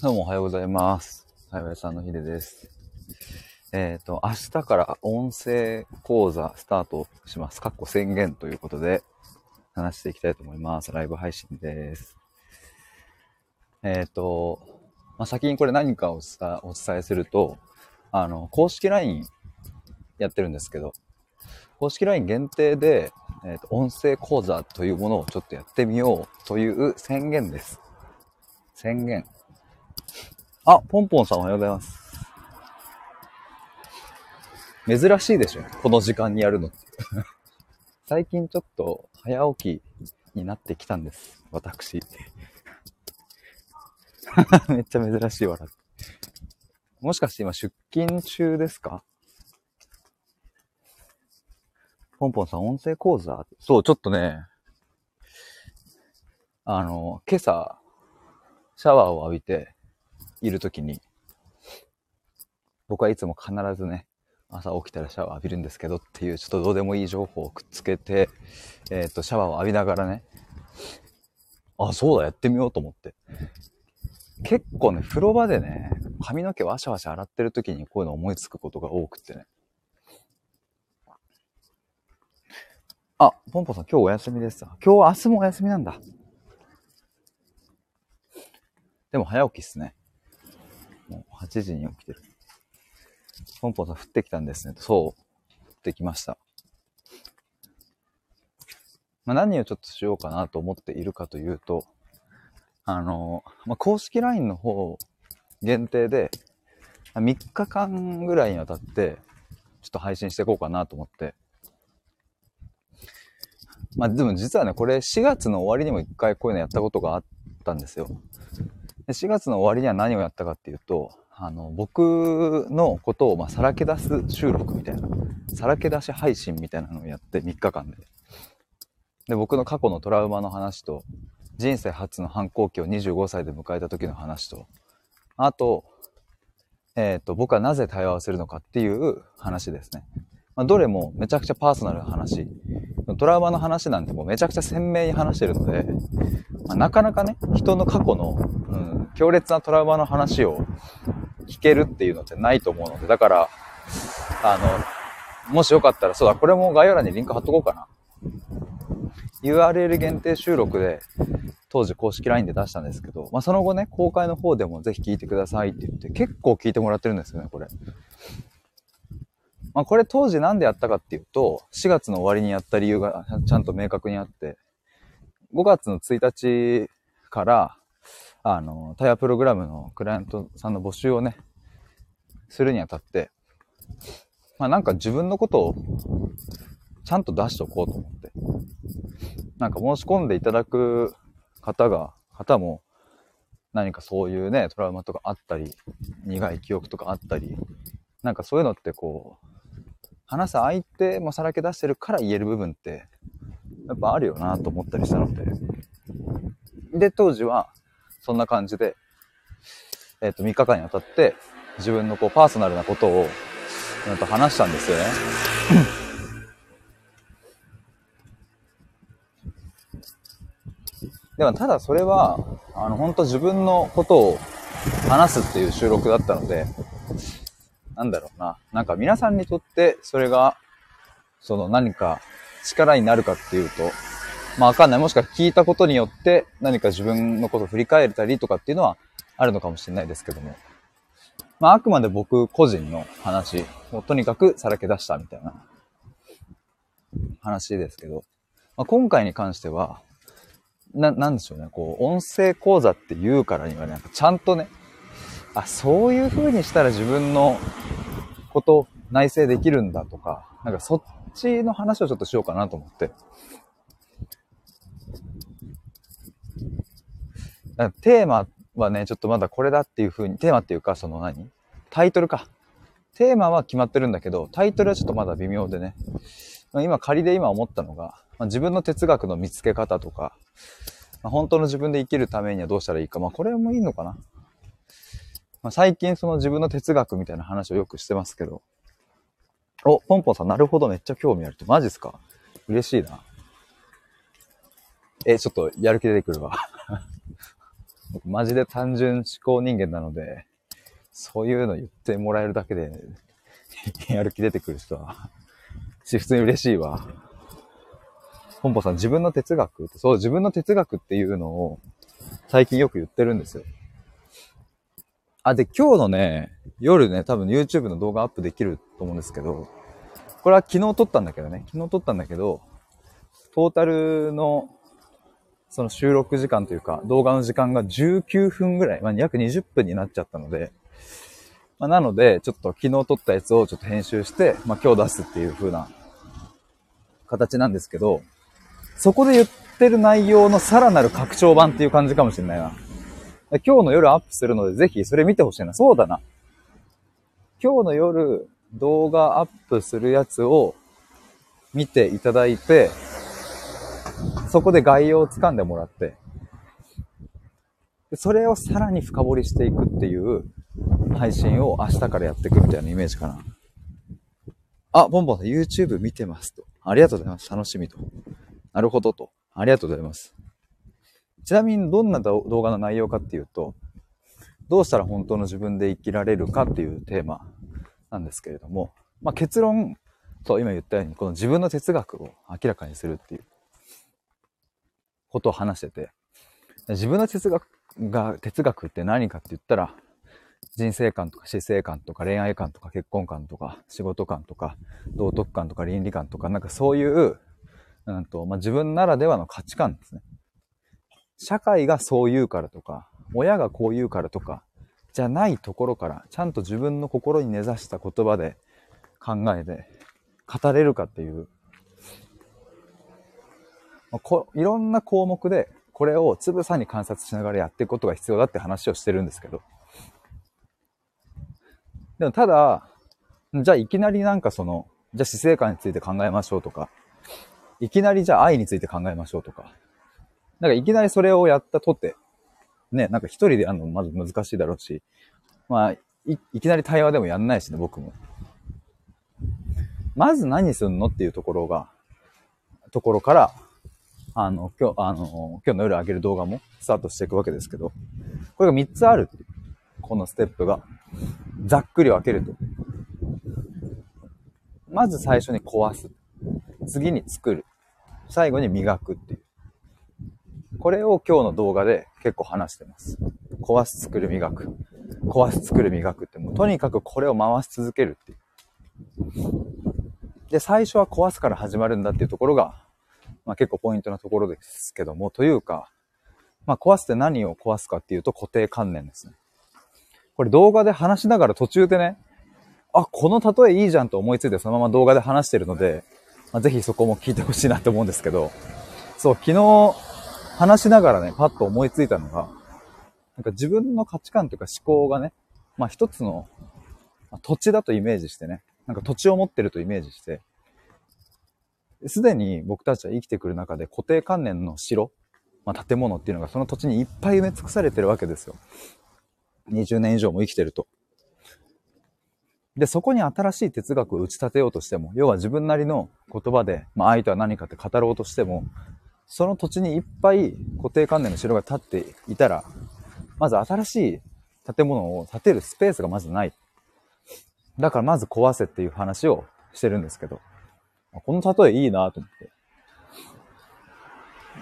どうもおはようございます。はいわやさんのひでです。えっ、と、明日から音声講座スタートします。かっこ宣言ということで、話していきたいと思います。ライブ配信です。えっ、と、まあ、先にこれ何かをお伝えすると、あの、公式 LINE やってるんですけど、公式 LINE 限定で、えっ、と、音声講座というものをちょっとやってみようという宣言です。宣言。あ、ポンポンさんおはようございます。珍しいでしょこの時間にやるのって。最近ちょっと早起きになってきたんです。私。めっちゃ珍しい笑って。もしかして今出勤中ですか？ポンポンさん音声講座？そう、ちょっとね、あの、今朝、シャワーを浴びているときに、僕はいつも必ずね、朝起きたらシャワー浴びるんですけどっていう、ちょっとどうでもいい情報をくっつけて、えっ、と、シャワーを浴びながらね、あ、そうだ、やってみようと思って。結構ね、風呂場でね、髪の毛ワシャワシャ洗ってる時にこういうの思いつくことが多くてね。あ、ポンポさん今日お休みです。今日、明日もお休みなんだ。でも早起きっすね。もう8時に起きてる。ポンポンさん降ってきたんですね。そう。降ってきました。まあ、何をちょっとしようかなと思っているかというと、あの、まあ、公式 LINE の方限定で、3日間ぐらいにわたって、ちょっと配信していこうかなと思って。まあでも実はね、これ4月の終わりにも一回こういうのやったことがあったんですよ。で4月の終わりには何をやったかっていうと、あの、僕のことをまあさらけ出す収録みたいな、さらけ出し配信みたいなのをやって3日間で。で、僕の過去のトラウマの話と、人生初の反抗期を25歳で迎えた時の話と、あと、えっ、と、僕はなぜ対話をするのかっていう話ですね。まあ、どれもめちゃくちゃパーソナルな話。トラウマの話なんてもうめちゃくちゃ鮮明に話してるので、まあ、なかなかね、人の過去の、うん、強烈なトラウマの話を聞けるっていうのってないと思うので、だから、あの、もしよかったら、そうだ、これも概要欄にリンク貼っとこうかな。URL 限定収録で、当時公式 LINE で出したんですけど、まあ、その後ね、公開の方でもぜひ聞いてくださいって言って、結構聞いてもらってるんですよね、これ。まあ、これ当時なんでやったかっていうと、4月の終わりにやった理由がちゃんと明確にあって、5月の1日から、あの、タイヤプログラムのクライアントさんの募集をね、するにあたって、まあなんか自分のことをちゃんと出しておこうと思って。なんか申し込んでいただく方が、方も何かそういうね、トラウマとかあったり、苦い記憶とかあったり、なんかそういうのってこう、話す相手もさらけ出してるから言える部分って、やっぱあるよなと思ったりしたので。で、当時は、そんな感じで、えっ、ーと、3日間にわたって、自分のこう、パーソナルなことを、うんと話したんですよね。でも、ただそれは、あの、本当自分のことを話すっていう収録だったので、なんだろうな。なんか皆さんにとってそれが、その何か力になるかっていうと、まあわかんない。もしくは聞いたことによって何か自分のことを振り返れたりとかっていうのはあるのかもしれないですけども。まああくまで僕個人の話をとにかくさらけ出したみたいな話ですけど、まあ、今回に関しては、な、なんでしょうね。こう、音声講座って言うからにはね、なんかちゃんとね、あ、そういう風にしたら自分のこと内省できるんだとか、なんかそっちの話をちょっとしようかなと思って。だからテーマはね、ちょっとまだこれだっていう風に、テーマっていうか、その何？タイトルか。テーマは決まってるんだけど、タイトルはちょっとまだ微妙でね。まあ今仮で今思ったのが、まあ、自分の哲学の見つけ方とか、まあ、本当の自分で生きるためにはどうしたらいいか。まあこれもいいのかな。まあ、最近その自分の哲学みたいな話をよくしてますけど。お、ポンポンさん、なるほど、めっちゃ興味あるって。マジっすか？嬉しいな。え、ちょっとやる気出てくるわ。マジで単純思考人間なので、そういうの言ってもらえるだけで、やる気出てくる人は、普通に嬉しいわ。ポンポさん、自分の哲学ってそう、自分の哲学っていうのを、最近よく言ってるんですよ。あ、で、今日のね、夜ね、多分 YouTube の動画アップできると思うんですけど、これは昨日撮ったんだけどね、昨日撮ったんだけど、トータルの、その収録時間というか、動画の時間が19分ぐらい、まあ、約20分になっちゃったので、まあ、なので、ちょっと昨日撮ったやつをちょっと編集して、まあ、今日出すっていう風な形なんですけど、そこで言ってる内容のさらなる拡張版っていう感じかもしれないな。今日の夜アップするので、ぜひそれ見てほしいな。そうだな。今日の夜動画アップするやつを見ていただいて、そこで概要をつかんでもらって、それをさらに深掘りしていくっていう配信を明日からやっていくみたいなイメージかな。あ、ボンボンさん YouTube 見てますと。ありがとうございます。楽しみと。なるほどと。ありがとうございます。ちなみにどんな動画の内容かっていうと、どうしたら本当の自分で生きられるかっていうテーマなんですけれども、まあ、結論、と今言ったように、この自分の哲学を明らかにするっていうことを話してて、自分の哲学が、哲学って何かって言ったら、人生観とか死生観とか恋愛観とか結婚観とか仕事観とか道徳観とか倫理観とかなんかそういう、うんとまあ、自分ならではの価値観ですね。社会がそう言うからとか、親がこう言うからとか、じゃないところから、ちゃんと自分の心に根ざした言葉で考えて語れるかっていう、こいろんな項目でこれをつぶさに観察しながらやっていくことが必要だって話をしてるんですけど。でもただ、じゃあいきなりなんかその、じゃあ死生観について考えましょうとか、いきなりじゃあ愛について考えましょうとか、なんかいきなりそれをやったとて、ね、なんか一人でやるのまず難しいだろうし、まあ、い、いきなり対話でもやんないしね、僕も。まず何すんのっていうところが、ところから、あの、今日、あの、今日の夜上げる動画もスタートしていくわけですけど、これが3つあるこのステップが。ざっくり分けると。まず最初に壊す。次に作る。最後に磨くっていう。これを今日の動画で結構話してます。壊す、作る、磨く。壊す、作る、磨くって、もうとにかくこれを回し続けるっていう。で、最初は壊すから始まるんだっていうところが、まあ結構ポイントなところですけども、というか、まあ壊すって何を壊すかっていうと固定観念ですね。これ動画で話しながら途中でね、あ、この例えいいじゃんと思いついてそのまま動画で話してるので、まあ、ぜひそこも聞いてほしいなと思うんですけど、そう、昨日話しながらね、パッと思いついたのが、なんか自分の価値観というか思考がね、まあ一つの、土地だとイメージしてね、なんか土地を持ってるとイメージして、すでに僕たちは生きてくる中で固定観念の城、まあ、建物っていうのがその土地にいっぱい埋め尽くされてるわけですよ。20年以上も生きてると。で、そこに新しい哲学を打ち立てようとしても、要は自分なりの言葉で、まあ愛とは何かって語ろうとしても、その土地にいっぱい固定観念の城が建っていたら、まず新しい建物を建てるスペースがまずない。だからまず壊せっていう話をしてるんですけど、この例えいいなと思って。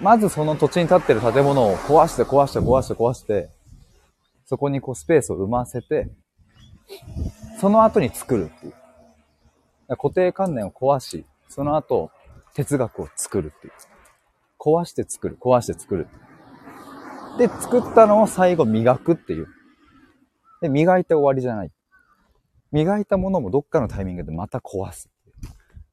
まずその土地に建ってる建物を壊して壊して壊して壊して、そこにこうスペースを生ませて、その後に作るっていう。固定観念を壊し、その後哲学を作るっていう。壊して作る、壊して作る。で、作ったのを最後磨くっていう。で、磨いて終わりじゃない。磨いたものもどっかのタイミングでまた壊す。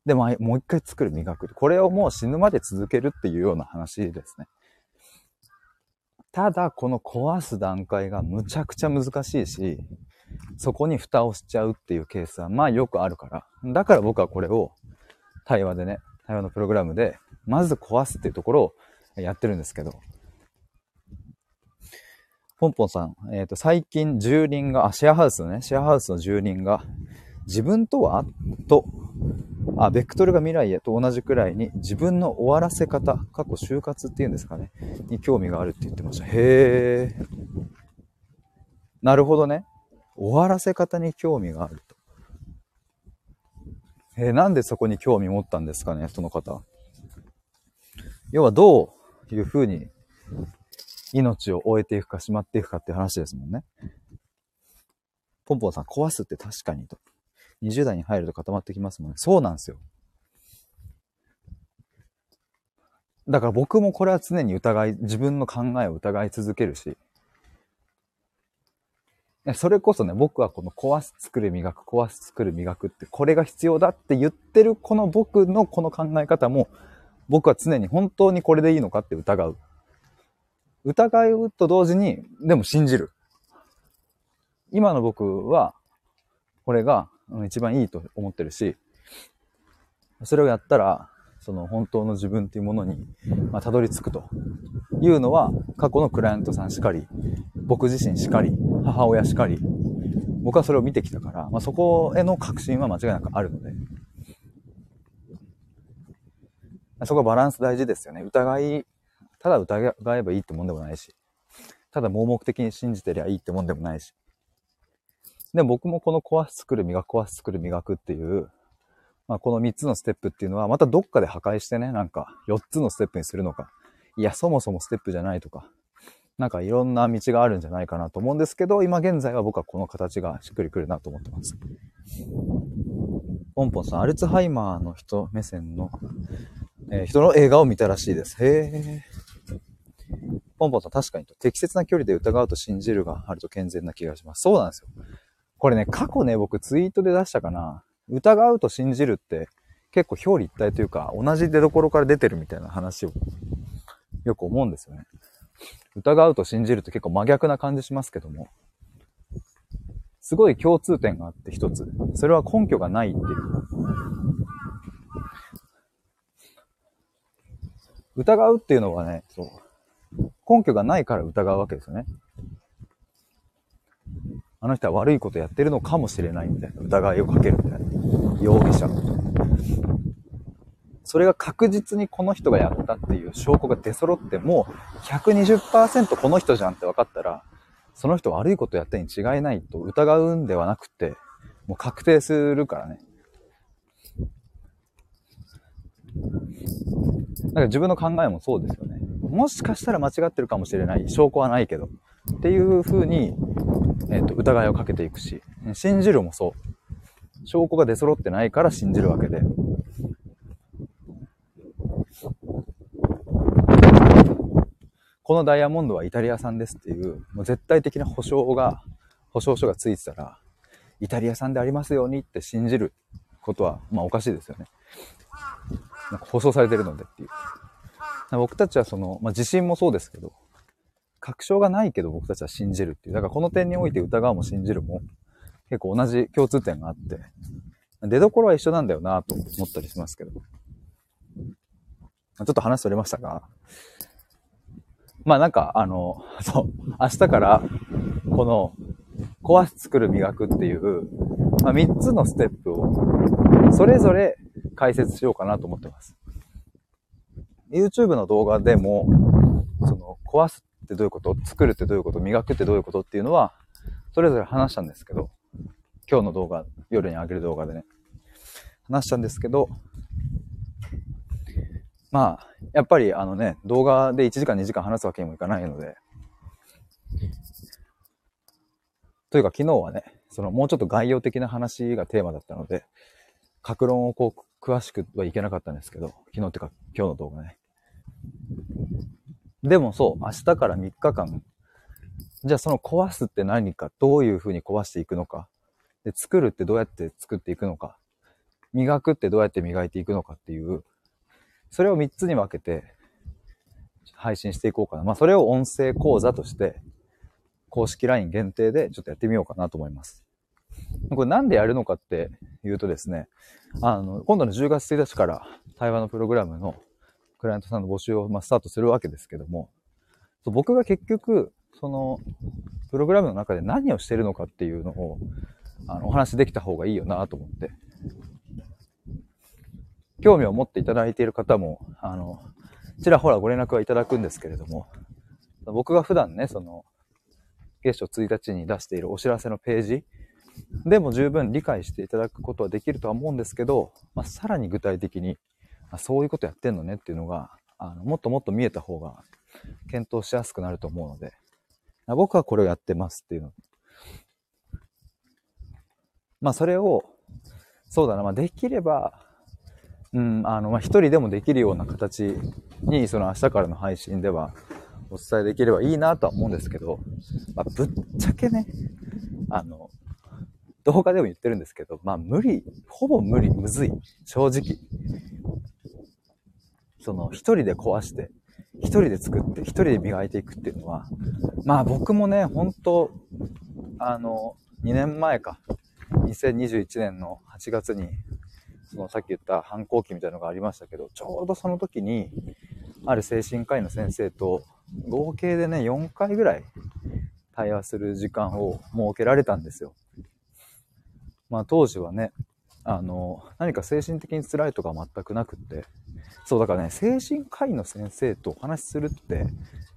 で、もう一回作る、磨く。これをもう死ぬまで続けるっていうような話ですね。ただ、この壊す段階がむちゃくちゃ難しいし、そこに蓋をしちゃうっていうケースはまあよくあるから。だから僕はこれを対話でね、対話のプログラムでまず壊すっていうところをやってるんですけど、ポンポンさん、えっ、ー、と、最近住人が、あ、シェアハウスのね、シェアハウスの住人が、自分とは？と、あ、ベクトルが未来へと同じくらいに自分の終わらせ方、過去就活っていうんですかね、に興味があるって言ってました。へー。なるほどね。終わらせ方に興味があると。えー、なんでそこに興味持ったんですかね、その方。要はどういうふうに命を終えていくか、しまっていくかって話ですもんね。ポンポンさん、壊すって確かにと。20代に入ると固まってきますもんね。そうなんですよ。だから僕もこれは常に疑い、自分の考えを疑い続けるし、それこそね、僕はこの壊す、作る、磨く、壊す、作る、磨くって、これが必要だって言ってるこの僕のこの考え方も、僕は常に本当にこれでいいのかって疑う。疑うと同時に、でも信じる。今の僕は、これが一番いいと思ってるし、それをやったら、その本当の自分っていうものに、まあ、たどり着くというのは、過去のクライアントさんしかり、僕自身しかり、母親しかり、僕はそれを見てきたから、まあ、そこへの確信は間違いなくあるので、そこはバランス大事ですよね。疑い、ただ疑えばいいってもんでもないし、ただ盲目的に信じてりゃいいってもんでもないし。で僕もこの壊す作る磨く壊す作る磨くっていうまあ、この3つのステップっていうのは、またどっかで破壊してね、なんか4つのステップにするのか、いや、そもそもステップじゃないとか、なんかいろんな道があるんじゃないかなと思うんですけど、今現在は僕はこの形がしっくりくるなと思ってます。ポンポンさん、アルツハイマーの人目線の、えー、人の映画を見たらしいです。へー。ポンポンさん、確かにと、適切な距離で疑うと信じるがあると健全な気がします。そうなんですよ。これね、過去ね、僕ツイートで出したかな。疑うと信じるって結構表裏一体というか同じ出所から出てるみたいな話をよく思うんですよね。疑うと信じるって結構真逆な感じしますけども、すごい共通点があって一つ。それは根拠がないっていう。疑うっていうのはね、そう。根拠がないから疑うわけですよね。あの人は悪いことやってるのかもしれないみたいな。疑いをかけるみたいな。容疑者の。それが確実にこの人がやったっていう証拠が出揃ってもう120%この人じゃんって分かったら、その人悪いことやったに違いないと疑うんではなくて、もう確定するからね。だから自分の考えもそうですよね。もしかしたら間違ってるかもしれない。証拠はないけど。っていう風にえっ、ー、と、疑いをかけていくし、信じるもそう。証拠が出揃ってないから信じるわけで。このダイヤモンドはイタリア産ですっていう、もう絶対的な保証が、保証書がついてたら、イタリア産でありますようにって信じることは、まあおかしいですよね。なんか保証されてるのでっていう。僕たちはその、まあ自信もそうですけど、確証がないけど僕たちは信じるっていう。だからこの点において疑うも信じるも結構同じ共通点があって、出所は一緒なんだよなと思ったりしますけど。ちょっと話それましたが、まあなんか、あの、そう、明日からこの壊す作る磨くっていう、まあ、3つのステップをそれぞれ解説しようかなと思ってます。YouTube の動画でも、その壊すってどういうこと？作るってどういうこと？磨くってどういうことっていうのは、それぞれ話したんですけど、今日の動画、夜に上げる動画でね、話したんですけど、まあ、やっぱりあのね、動画で1時間2時間話すわけにもいかないので、というか昨日はね、そのもうちょっと概要的な話がテーマだったので、格論をこう詳しくはいけなかったんですけど、昨日っていうか今日の動画ね。でもそう、明日から3日間、じゃあその壊すって何か、どういうふうに壊していくのか、で、作るってどうやって作っていくのか、磨くってどうやって磨いていくのかっていう、それを3つに分けて配信していこうかな。まあそれを音声講座として、公式 LINE 限定でちょっとやってみようかなと思います。これなんでやるのかっていうとですね、あの、今度の10月1日から対話のプログラムのクライアントさんの募集を、ま、スタートするわけですけども、そう僕が結局、その、プログラムの中で何をしてるのかっていうのを、あの、お話できた方がいいよなと思って。興味を持っていただいている方も、あの、ちらほらご連絡はいただくんですけれども、僕が普段ね、その、月初1日に出しているお知らせのページでも十分理解していただくことはできるとは思うんですけど、まあ、さらに具体的に、あそういうことやってんのねっていうのが、あのもっともっと見えた方が検討しやすくなると思うので、僕はこれをやってますっていうの。まあそれを、そうだな、まあできれば、うん、あの、まあ一人でもできるような形に、その明日からの配信ではお伝えできればいいなとは思うんですけど、まあぶっちゃけね、あの、動画でも言ってるんですけど、まあ無理、ほぼ無理、むずい、正直。その、一人で壊して、一人で作って、一人で磨いていくっていうのは、まあ僕もね、本当あの、2年前か、2021年の8月に、そのさっき言った反抗期みたいなのがありましたけど、ちょうどその時に、ある精神科医の先生と、合計でね、4回ぐらい対話する時間を設けられたんですよ。まあ当時はね、あの、何か精神的に辛いとか全くなくって、そうだからね、精神科医の先生とお話しするって、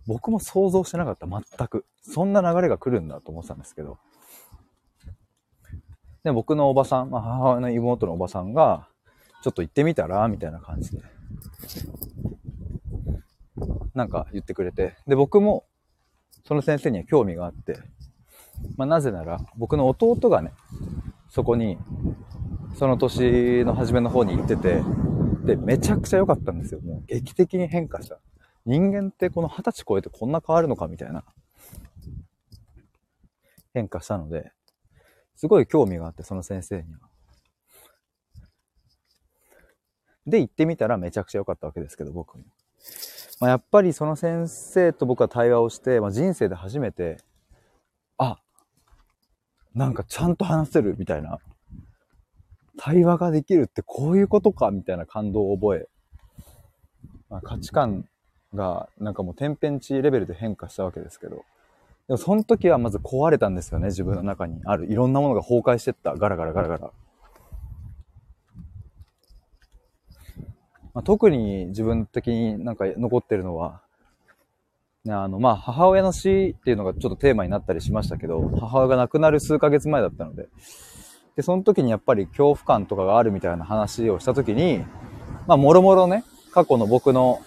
僕も想像してなかった、全く。そんな流れが来るんだと思ってたんですけど。で、僕のおばさん、まあ、母親の妹のおばさんが、ちょっと行ってみたらみたいな感じで。なんか言ってくれて。で、僕も、その先生には興味があって、まあ、なぜなら、僕の弟がね、そこに、その年の初めの方に行ってて、で、めちゃくちゃ良かったんですよ。もう劇的に変化した。人間ってこの二十歳超えてこんな変わるのかみたいな変化したので、すごい興味があって、その先生には。で、行ってみたらめちゃくちゃ良かったわけですけど、僕も。まあ、やっぱりその先生と僕は対話をして、まあ、人生で初めて、あ、なんかちゃんと話せるみたいな。対話ができるってこういうことかみたいな感動を覚え、まあ、価値観がなんかもう天変地レベルで変化したわけですけど、でもその時はまず壊れたんですよね、自分の中にあるいろんなものが崩壊してった。ガラガラガラガラ。まあ、特に自分的になんか残ってるのは、ね、あの、まあ、母親の死っていうのがちょっとテーマになったりしましたけど、母親が亡くなる数ヶ月前だったので、で、その時にやっぱり恐怖感とかがあるみたいな話をした時に、まあ、もろもろね、過去の僕の、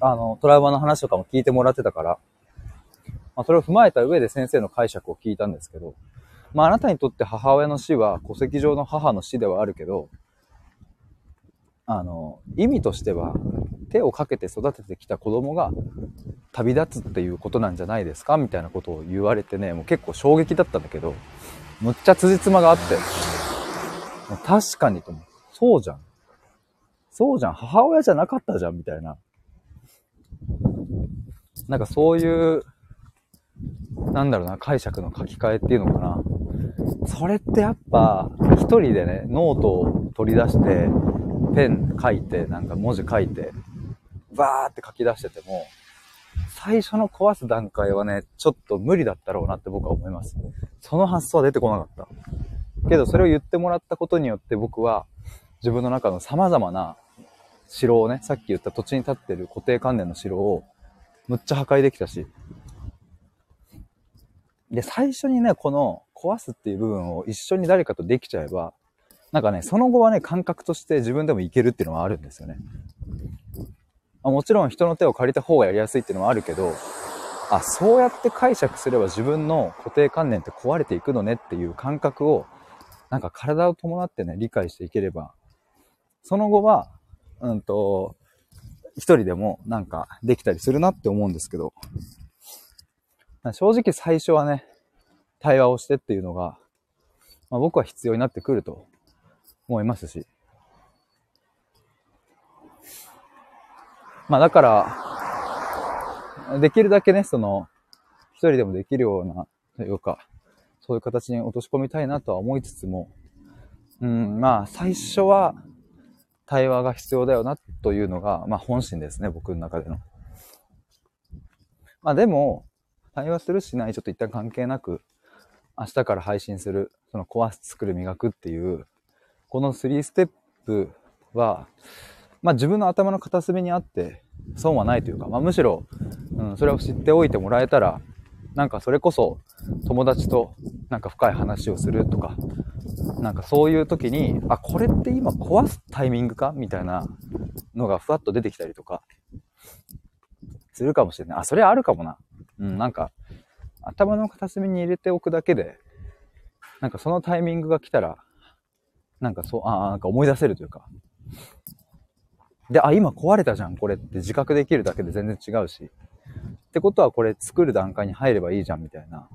あの、トラウマの話とかも聞いてもらってたから、まあ、それを踏まえた上で先生の解釈を聞いたんですけど、まあ、あなたにとって母親の死は戸籍上の母の死ではあるけど、あの、意味としては、手をかけて育ててきた子供が旅立つっていうことなんじゃないですかみたいなことを言われてね、もう結構衝撃だったんだけど、むっちゃ辻褄があって、確かにと思う。そうじゃん。そうじゃん。母親じゃなかったじゃん、みたいな。なんかそういう、なんだろうな、解釈の書き換えっていうのかな。それってやっぱ、一人でね、ノートを取り出して、ペン書いて、なんか文字書いて、バーって書き出してても、最初の壊す段階はね、ちょっと無理だったろうなって僕は思います。その発想は出てこなかった。けど、それを言ってもらったことによって僕は、自分の中の様々な城をね、さっき言った土地に立ってる固定観念の城を、むっちゃ破壊できたし。で、最初にね、この壊すっていう部分を一緒に誰かとできちゃえば、なんかね、その後はね、感覚として自分でもいけるっていうのはあるんですよね。まあ、もちろん人の手を借りた方がやりやすいっていうのはあるけど、あ、そうやって解釈すれば自分の固定観念って壊れていくのねっていう感覚を、なんか体を伴ってね、理解していければ、その後は、うんと、一人でもなんかできたりするなって思うんですけど、正直最初はね、対話をしてっていうのが、まあ、僕は必要になってくると思いますし、まあだから、できるだけね、その、一人でもできるような、というか、そういう形に落とし込みたいなとは思いつつも、うん、まあ最初は対話が必要だよなというのが、まあ本心ですね、僕の中での。まあでも、対話するしないちょっと一旦関係なく、明日から配信する、その壊す、作る、磨くっていう、この3ステップは、まあ自分の頭の片隅にあって損はないというか、まあむしろ、うん、それを知っておいてもらえたら、なんかそれこそ友達となんか深い話をするとか、なんかそういう時に、あ、これって今壊すタイミングか？みたいなのがふわっと出てきたりとか、するかもしれない。あ、それあるかもな。うん、なんか、頭の片隅に入れておくだけで、なんかそのタイミングが来たら、なんかそう、あなんか思い出せるというか。で、あ、今壊れたじゃん、これって自覚できるだけで全然違うし。ってことはこれ作る段階に入ればいいじゃん、みたいな。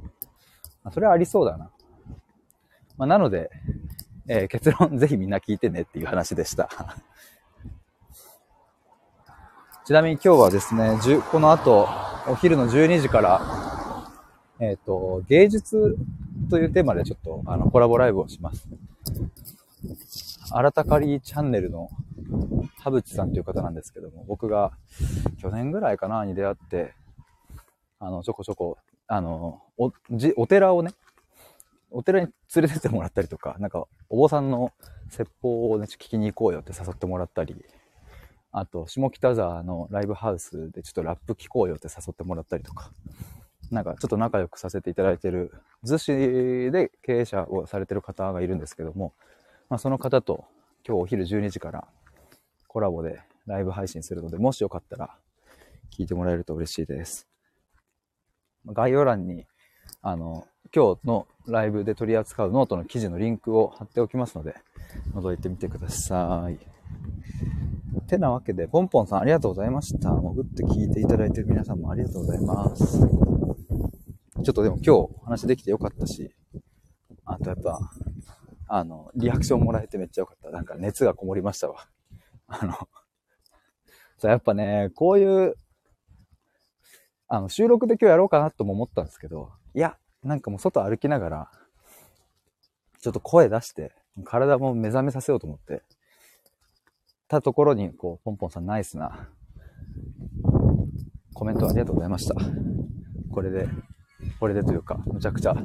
まあ、それはありそうだな。まあ、なので、えー、結論ぜひみんな聞いてねっていう話でした。ちなみに今日はですね、この後、お昼の12時から、えっ、ー、と、芸術というテーマでちょっとあのコラボライブをします。新たかりチャンネルの田淵さんという方なんですけども、僕が去年ぐらいかなに出会って、あの、ちょこちょこ、あの、お、じ、お寺をね、お寺に連れてってもらったりとか、なんか、お坊さんの説法をね、聞きに行こうよって誘ってもらったり、あと、下北沢のライブハウスでちょっとラップ聞こうよって誘ってもらったりとか、なんかちょっと仲良くさせていただいてる、逗子で経営者をされてる方がいるんですけども、まあ、その方と今日お昼12時からコラボでライブ配信するので、もしよかったら聞いてもらえると嬉しいです。概要欄に、あの、今日のライブで取り扱うノートの記事のリンクを貼っておきますので、覗いてみてください。てなわけで、ポンポンさんありがとうございました。潜って聞いていただいてる皆さんもありがとうございます。ちょっとでも今日お話できてよかったし、あとやっぱ、あの、リアクションもらえてめっちゃよかった。なんか熱がこもりましたわ。あの、さ、やっぱね、こういう、あの、収録で今日やろうかなとも思ったんですけど、いや、なんかもう外歩きながら、ちょっと声出して、体も目覚めさせようと思って、たところに、こう、ポンポンさんナイスなコメントありがとうございました。これで、これでというか、むちゃくちゃ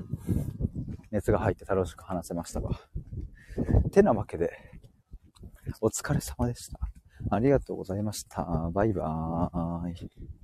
熱が入って楽しく話せましたが。てなわけで、お疲れ様でした。ありがとうございました。バイバーイ。